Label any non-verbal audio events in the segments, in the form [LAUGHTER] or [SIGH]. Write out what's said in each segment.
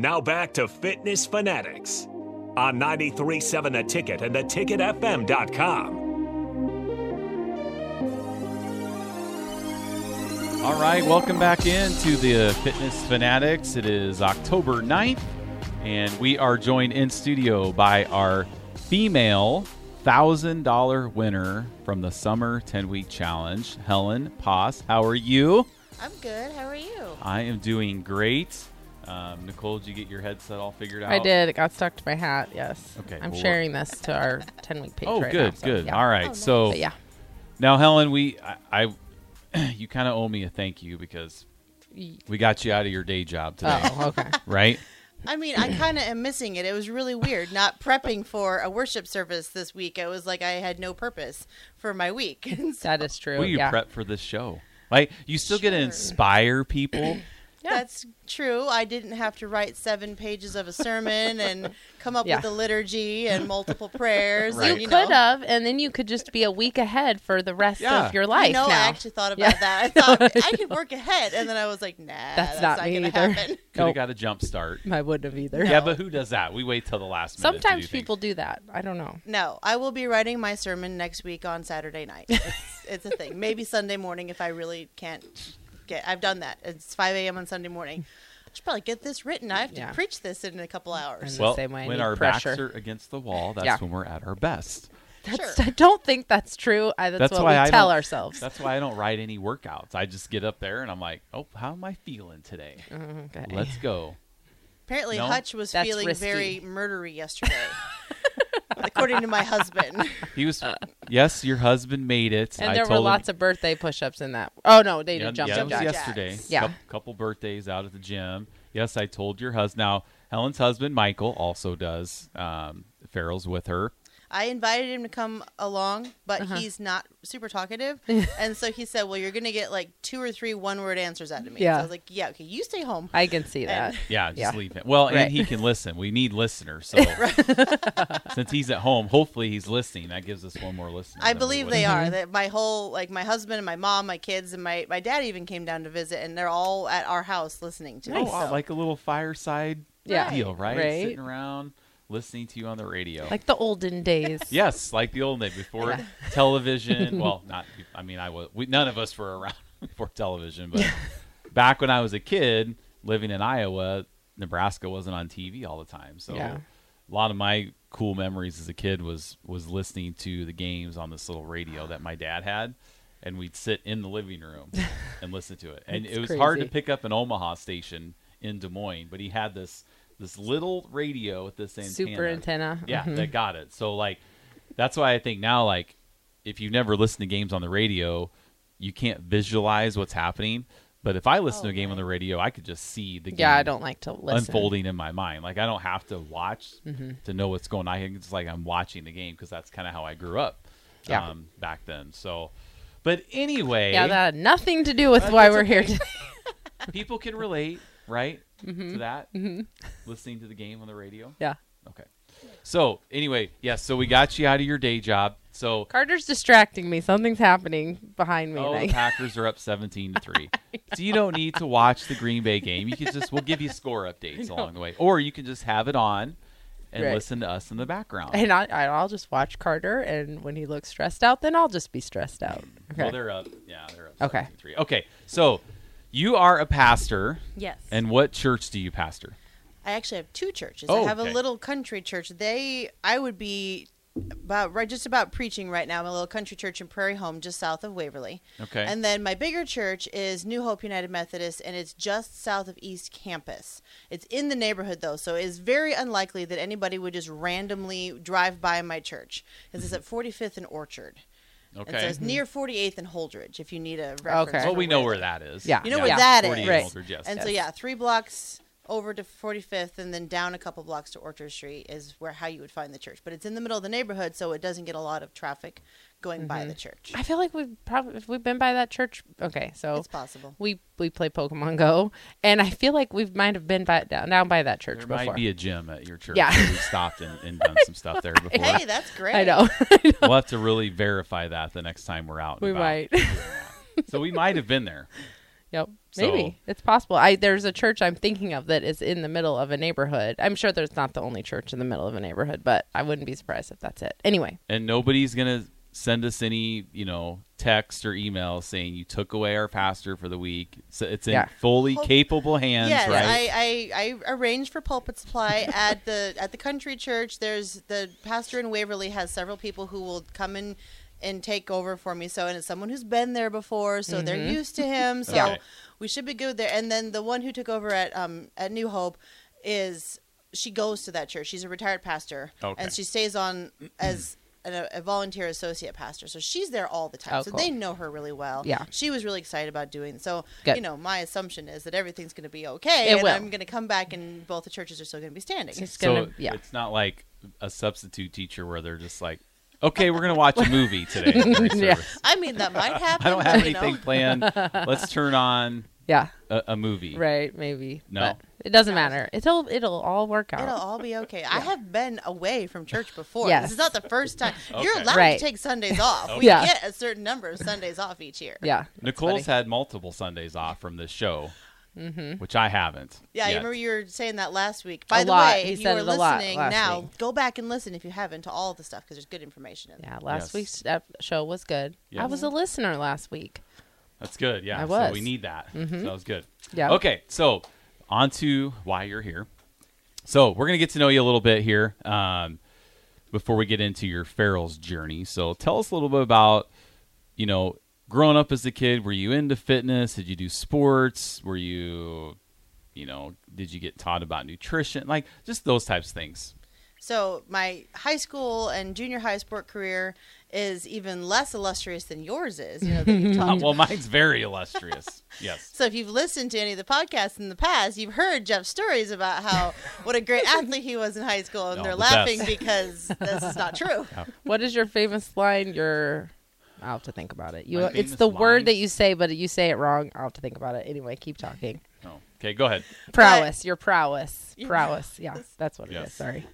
Now back to Fitness Fanatics on 937 The Ticket and theticketfm.com. All right, welcome back into the uh, Fitness Fanatics. It is October 9th, and we are joined in studio by our female $1,000 winner from the Summer 10 Week Challenge, Helen Paus. How are you? I'm good. How are you? I am doing great. Um, Nicole, did you get your headset all figured out? I did. It got stuck to my hat. Yes. Okay, I'm well, sharing this to our 10 week page. Oh, right good, now, so, good. yeah. All right, Oh, nice. so But yeah. now, Helen, we I, I [CLEARS THROAT] you kind of owe me a thank you because we got you out of your day job today, Oh, okay. [LAUGHS] right? I mean, I kind of am missing it. It was really weird not prepping for a worship service this week. It was like I had no purpose for my week. [LAUGHS] And so that is true. Well, you yeah. prep for this show. Like you still get to inspire people. Yeah. That's true. I didn't have to write seven pages of a sermon and come up [LAUGHS] Yeah. with a liturgy and multiple prayers. Right. And, You you could know, have, and then you could just be a week ahead for the rest Yeah. of your life. You know. I actually thought about Yeah. that. I thought [LAUGHS] I could work ahead, and then I was like, Nah, That's that's, not not, me going to either. happen. [LAUGHS] Could have Nope. got a jump start. I wouldn't have either. Yeah, but who does that? We wait till the last minute. to do Sometimes things. people do that. I don't know. No, I will be writing my sermon next week on Saturday night. It's, it's a thing. Maybe Sunday morning if I really can't get. I've done that. It's 5 a.m. on Sunday morning. I should probably get this written. I have to Yeah. preach this in a couple hours. And- the Well, same way I when need our pressure. backs are against the wall, that's Yeah. when we're at our best. That's, Sure. I don't think that's true. I, that's, That's what why we I tell don't- ourselves. That's why I don't write any workouts. I just get up there and I'm like, oh, how am I feeling today? Mm-hmm. Okay. Let's go. Apparently, No? Hutch was That's feeling risky. very murdery yesterday, [LAUGHS] according to my husband. [LAUGHS] He was. yes, your husband made it. and I there were told him- lots of birthday push-ups in that. Oh no, they Yeah, did jumping yeah, it was jacks. yesterday. Yeah. Coup- couple birthdays out at the gym. Yes, I told your husband. Now, Helen's husband, Michael, also does. Um, Farrell's with her. I invited him to come along, but Uh-huh. he's not super talkative, [LAUGHS] and so he said, "Well, you're going to get like two or three one-word answers out of me." Yeah. So I was like, "Yeah, okay, you stay home." I can see that. And- [LAUGHS] Yeah, just Yeah. leave him. Well, Right. and he can listen. We need listeners. So [LAUGHS] since he's at home, hopefully he's listening. That gives us one more listener. I believe they are. That my whole like my husband and my mom, my kids, and my my dad even came down to visit, and they're all at our house listening to Oh, me. wow, so- like a little fireside Yeah. deal, right? Right. Sitting around listening to you on the radio. Like the olden days. [LAUGHS] yes, like the olden days before [LAUGHS] television. well, [LAUGHS] not. I mean, I was. We, none of us were around before television, but back when I was a kid living in Iowa, Nebraska wasn't on TV all the time. So Yeah. a lot of my cool memories as a kid was was listening to the games on this little radio that my dad had. And we'd sit in the living room and listen to it. And it was hard to pick up an Omaha station in Des Moines, but he had this this little radio with this antenna. Super antenna. Yeah, Mhm. that got it. So like that's why I think now like if you've never listened to games on the radio, you can't visualize what's happening. But if I listen to a game on the radio, I could just see the game Yeah, I don't like to listen. unfolding in my mind. Like I don't have to watch Mm-hmm. to know what's going on. I think It's like I'm watching the game because that's kind of how I grew up Yeah. um, back then. So, but anyway, Yeah, that had nothing to do with why we're here [LAUGHS] today. people can relate, right, Mm-hmm. to that listening to the game on the radio. Yeah. Okay. So anyway, yes. so we got you out of your day job. So Carter's distracting me. Something's happening behind me. oh, the Packers are up [LAUGHS] seventeen to three. so you don't need to watch the Green Bay game. You can just we'll give you score updates [LAUGHS] along the way, or you can just have it on and Right. listen to us in the background. and I, I- I'll just watch Carter, and when he looks stressed out, then I'll just be stressed out. Okay. Well, they're up. Yeah, they're up. Okay. 17-3. Okay. So you are a pastor, yes. and what church do you pastor? I actually have two churches. Oh, I have okay. a little country church. They, I would be about right, just about preaching right now. in a little country church in Prairie Home, just south of Waverly. Okay. And then my bigger church is New Hope United Methodist, and it's just south of East Campus. It's in the neighborhood though, so it's very unlikely that anybody would just randomly drive by my church. Because it's mm-hmm. at 45th and Orchard. Okay. And so it's hmm. near 48th and Holdrege. If you need a reference. Okay. well, we know where that is. Yeah. You know Yeah. where that is. 48 Right. Aldridge, yes. And so yeah, three blocks over to 45th and then down a couple blocks to Orchard Street is where how you would find the church. But it's in the middle of the neighborhood, so it doesn't get a lot of traffic going by mm-hmm. the church. I feel like we've probably if we've been by that church. Okay, so It's possible. we we play Pokemon Go, and I feel like we might have been by down, down by that church There before. might be a gym at your church. Yeah. We've stopped and, and done some stuff there [LAUGHS] before. Hey, that's great. [LAUGHS] I know. We'll have to really verify that the next time we're out. and we about might. [LAUGHS] So we might have been there. Yep. So- Maybe it's possible. I there's a church I'm thinking of that is in the middle of a neighborhood. I'm sure there's not the only church in the middle of a neighborhood, but I wouldn't be surprised if that's it. Anyway, and nobody's gonna send us any you know text or email saying you took away our pastor for the week so it's in Yeah. fully Hope- capable hands Yes, right I, I, I arranged for pulpit supply at the at the country church. There's the pastor in Waverly has several people who will come in and take over for me. So and it's someone who's been there before, so they're used to him. So Yeah. we should be good there. And then the one who took over at um at New Hope is she goes to that church. She's a retired pastor, Okay. and she stays on as. A, a volunteer associate pastor, so she's there all the time. Oh, so cool. they know her really well. Yeah. she was really excited about doing. So Good. you know, my assumption is that everything's going to be okay, It and will. I'm going to come back, and both the churches are still going to be standing. it's so gonna yeah. it's not like a substitute teacher where they're just like okay we're gonna watch a movie today [LAUGHS] Yeah. I mean, that might happen. [LAUGHS] i don't have you know. anything planned let's turn on Yeah. a, a movie Right, maybe. No. But it doesn't matter. It'll it'll all work out. It'll all be okay. I have been away from church before. Yes. This is not the first time. You're allowed Right. to take Sundays off. We Yeah. get a certain number of Sundays off each year. yeah. that's nicole's funny. had multiple sundays off from this show which i haven't Yeah, you yet. remember you were saying that last week. By A the lot. way, He if you were it a lot listening now, week. go back and listen if you haven't to all of the stuff because there's good information in there. Yeah, last Yes. week's show was good. I was a listener last week. that's good yeah I was. Mm-hmm. we need that so that was good Yeah. Okay, so on to why you're here. So we're gonna get to know you a little bit here um, before we get into your Farrell's journey. So tell us a little bit about, you know, growing up as a kid. Were you into fitness? Did you do sports? Were you, you know, did you get taught about nutrition? Like just those types of things. So my high school and junior high sport career is even less illustrious than yours is. You know, that you [LAUGHS] talked well, mine's very illustrious. [LAUGHS] Yes. So if you've listened to any of the podcasts in the past, you've heard Jeff's stories about how [LAUGHS] what a great athlete he was in high school, and No, they're the laughing best. because this is not true. What is your famous line? You're I'll have to think about it. You My it's famous the line? word that you say, but you say it wrong. I'll have to think about it. Anyway, keep talking. Oh, okay, go ahead. Prowess, your prowess. Your Prowess. Yeah, that's what it is. Yes. Sorry.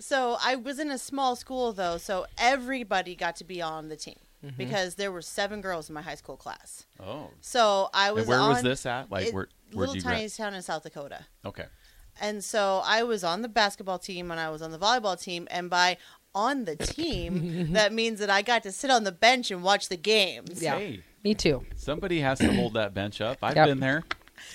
So I was in a small school though, so everybody got to be on the team Mm-hmm. because there were seven girls in my high school class. Oh. So I was And where was on this at? Like it- where? Where'd little you tiny town in South Dakota. Okay. And so I was on the basketball team and I was on the volleyball team. And by on the team, [LAUGHS] that means that I got to sit on the bench and watch the games. Yeah. Hey, Me too. somebody has to hold that bench up. I've Yep. been there.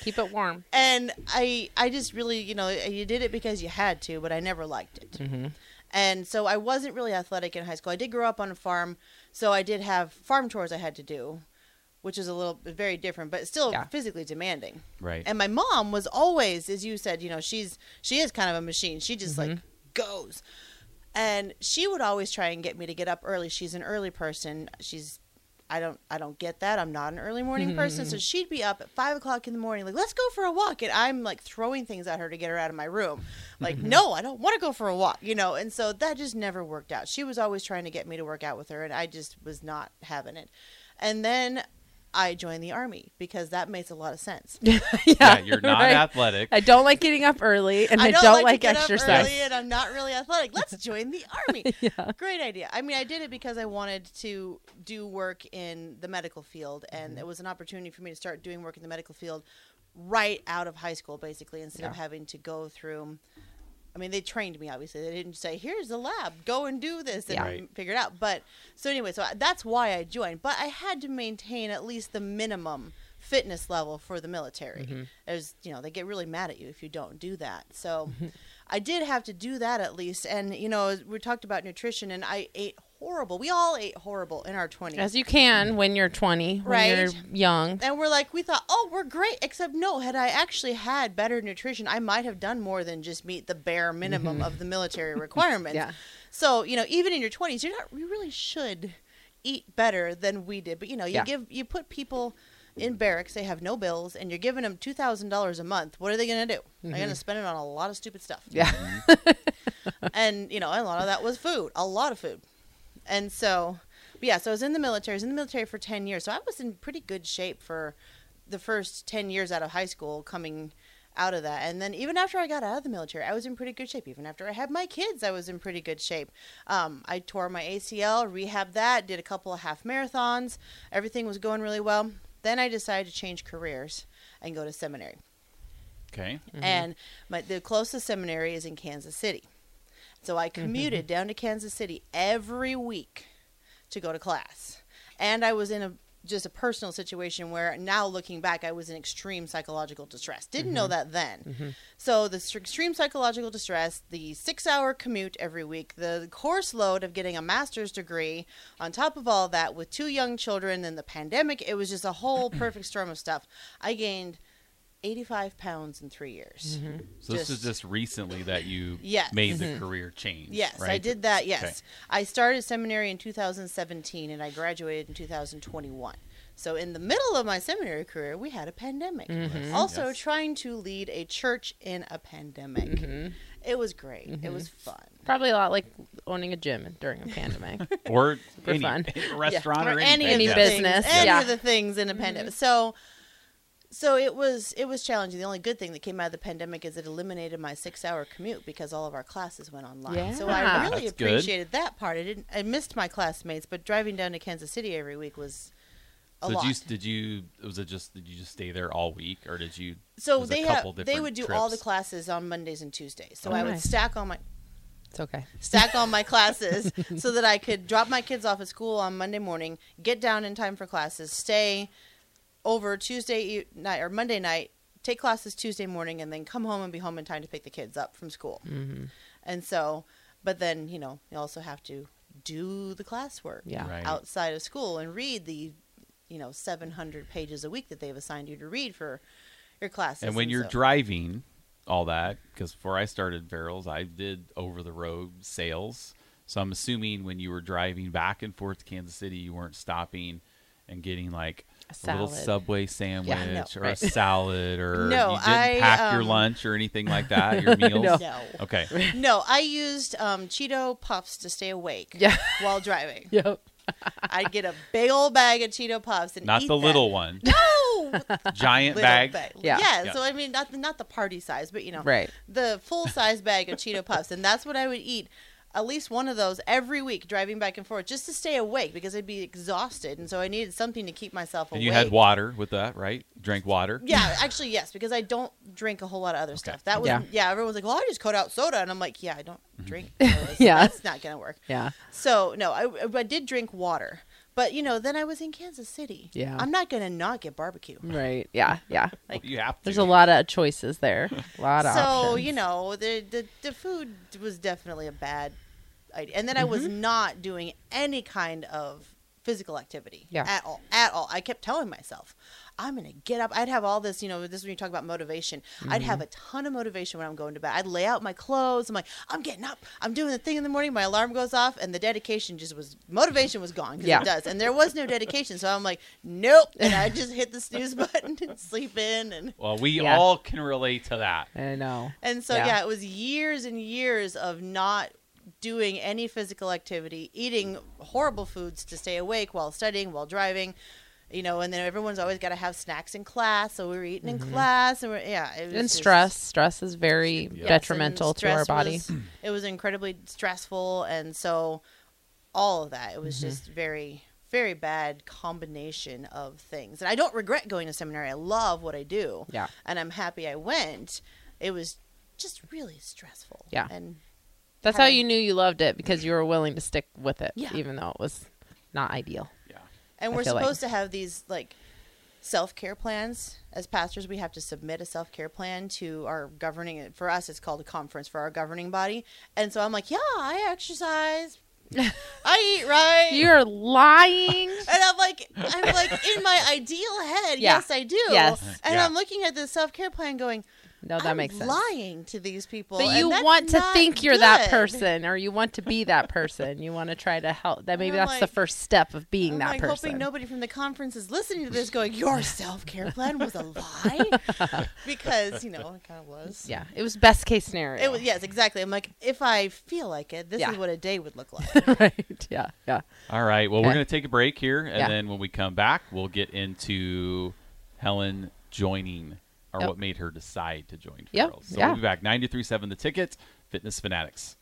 Keep it warm. And I, I just really, you know, you did it because you had to, but I never liked it. Mm-hmm. And so I wasn't really athletic in high school. I did grow up on a farm, so I did have farm chores I had to do, which is a little very different, but still Yeah. physically demanding. Right. And my mom was always, as you said, you know, she's she is kind of a machine. She just like goes. And she would always try and get me to get up early. She's an early person. She's I don't I don't get that. I'm not an early morning mm-hmm. person. So she'd be up at five o'clock in the morning, like, let's go for a walk. And I'm like throwing things at her to get her out of my room. Like, mm-hmm. no, I don't want to go for a walk, you know. And so that just never worked out. She was always trying to get me to work out with her, and I just was not having it. And then I joined the army because that makes a lot of sense. [LAUGHS] yeah, you're not right. athletic. I don't like getting up early, and I, don't, don't, like, like, to get exercise. up early and I'm not really athletic. Let's join the [LAUGHS] army. Great idea. I mean, I did it because I wanted to do work in the medical field, and Mm-hmm. it was an opportunity for me to start doing work in the medical field right out of high school, basically, instead of having to go through. I mean, they trained me. Obviously, they didn't say, "Here's the lab, go and do this," and Yeah. Right. figure it out. But so anyway, so I- that's why I joined. But I had to maintain at least the minimum fitness level for the military. Mm-hmm. There's, you know, they get really mad at you if you don't do that. So I did have to do that at least. And you know, we talked about nutrition, and I ate horrible. We all ate horrible in our twenties. As you can when you're 20, when Right. you're young. and we're like, we thought, oh, we're great. Except no, had I actually had better nutrition, I might have done more than just meet the bare minimum mm-hmm. of the military [LAUGHS] requirements. Yeah. So you know, even in your twenties, you're not. You really should eat better than we did. But you know, you Yeah. give you put people in barracks. They have no bills, and you're giving them two thousand dollars a month. What are they going to do? They're going to spend it on a lot of stupid stuff. Yeah. [LAUGHS] and you know, a lot of that was food, a lot of food. And so, yeah, so I was in the military. I was in the military for ten years, so I was in pretty good shape for the first ten years out of high school, coming out of that. And then even after I got out of the military, I was in pretty good shape. Even after I had my kids, I was in pretty good shape. Um, I tore my ACL, rehabbed that, did a couple of half marathons. Everything was going really well. Then I decided to change careers and go to seminary. Okay. Mm-hmm. And my the closest seminary is in Kansas City. So I mm-hmm. commuted down to Kansas City every week to go to class. And I was in a just a personal situation where now looking back I was in extreme psychological distress. Didn't know mm-hmm. that then. Mm-hmm. So the extreme psychological distress, the 6-hour commute every week, the course load of getting a master's degree on top of all that with two young children and the pandemic, it was just a whole [CLEARS THROAT] perfect storm of stuff. I gained 85 pounds in 3 years. Mm-hmm. So this is Just- just recently that you Yes. made the mm-hmm. career change. Yes, I did that. Yes. Okay. I started seminary in 2017 and I graduated in 2021. So in the middle of my seminary career, we had a pandemic. Mm-hmm. Also Yes. trying to lead a church in a pandemic. It was great. It was fun. Probably a lot like owning a gym during a pandemic. [LAUGHS] Or For any, fun. any [LAUGHS] restaurant or or, any, Any business, any yeah. of the things in a pandemic. So, so it was it was challenging. The only good thing that came out of the pandemic is it eliminated my six hour commute because all of our classes went online. So I really That's good. appreciated that part. I didn't. I missed my classmates, but driving down to Kansas City every week was a So lot. did you did you was it just did you just stay there all week or did you so they have they would do all the classes on Mondays and Tuesdays. So Oh, I would stack all my it's okay. stack all my classes [LAUGHS] so that I could drop my kids off at school on Monday morning, get down in time for classes, stay over Tuesday e- night or Monday night, take classes Tuesday morning, and then come home and be home in time to pick the kids up from school. Mm-hmm. And so, but then you know you also have to do the classwork Yeah. Right. outside of school and read the you know 700 pages a week that they've assigned you to read for your classes. And when you're so- driving all that because before I started Farrell's, I did over the road sales. So I'm assuming when you were driving back and forth to Kansas City, you weren't stopping and getting like A a, little. Subway sandwich no, or right. a [LAUGHS] salad or No, you didn't I, pack your um, lunch or anything like [LAUGHS] that. Your meals. No. no. Okay. [LAUGHS] No, I used um, Cheeto Puffs to stay awake Yeah. while driving. Yep. I'd get a big old bag of Cheeto Puffs and Not eat the that. little one. No, Giant little bag. Yeah. Yeah. Yeah. So I mean, not the, not the party size, but you know, Right. the full size bag of Cheeto Puffs, and that's what I would eat. At least one of those every week, driving back and forth, just to stay awake because I'd be exhausted, and so I needed something to keep myself awake. And awake. you had water with that, right? Drank water. Yeah, actually, yes, because I don't drink a whole lot of other stuff. That was Yeah. yeah. Everyone's like, "Well, I just cut out soda," and I'm like, "Yeah, I don't mm-hmm. drink." [LAUGHS] soda, so Yeah. that's not gonna work. Yeah. So no, I, I did drink water, but you know, then I was in Kansas City. Yeah. I'm not gonna not get barbecue. Right. Yeah. Yeah. [LAUGHS] Well, you have to. There's a lot of choices there. [LAUGHS] A lot of So options. you know, the, the the food was definitely a bad idea, and then I was Mm-hmm. not doing any kind of physical activity Yeah. at all at all i kept telling myself i'm gonna get up i'd have all this you know this is when you talk about motivation i'd Mm-hmm. have a ton of motivation when i'm going to bed i'd lay out my clothes i'm like i'm getting up i'm doing the thing in the morning my alarm goes off and the dedication just was motivation was gone 'cause Yeah. it does and there was no dedication so i'm like nope and i just hit the snooze [LAUGHS] button and sleep in and Well, we Yeah. all can relate to that. I know. and so Yeah. yeah. it was years and years of not doing any physical activity, eating horrible foods to stay awake while studying, while driving. You know, and then everyone's always got to have snacks in class, so we were eating in class, and we're, yeah, it was And just- stress. Stress is very Yes, detrimental to our body. was- it was incredibly stressful, and so all of that, it was Mm-hmm. just very, very bad combination of things. And I don't regret going to seminary. I love what I do, Yeah. and I'm happy I went. It was just really stressful, Yeah. and That's how you knew you loved it because you were willing to stick with it, Yeah. even though it was not ideal. Yeah. And we're feel like- supposed to have these like self care plans. As pastors, we have to submit a self care plan to our governing. For us, it's called a conference for our governing body. And so I'm like, yeah, I exercise, I eat right. You're lying. [LAUGHS] and I'm like, I'm like in my ideal head. Yeah. Yes, I do. Yes. And Yeah. I'm looking at this self care plan, going, No, that I'm makes sense. lying to these people. But you want to think you're that person, or you want to be that [LAUGHS] person. You want to try to help. That maybe I'm that's the first step of being I'm that like person. hoping nobody from the conference is listening to this, going, "Your self care plan was a lie," [LAUGHS] because you know it kind of was. yeah, it was best case scenario. It was yes, exactly. I'm like, if I feel like it, this Yeah. is what a day would look [LAUGHS] like. right. Yeah. Yeah. All right. Well, we're going to take a break here, and Yeah. then when we come back, we'll get into Helen joining or Yep. what made her decide to join Yep. So Yeah. we'll be back. 93.7 The Ticket, Fitness Fanatics.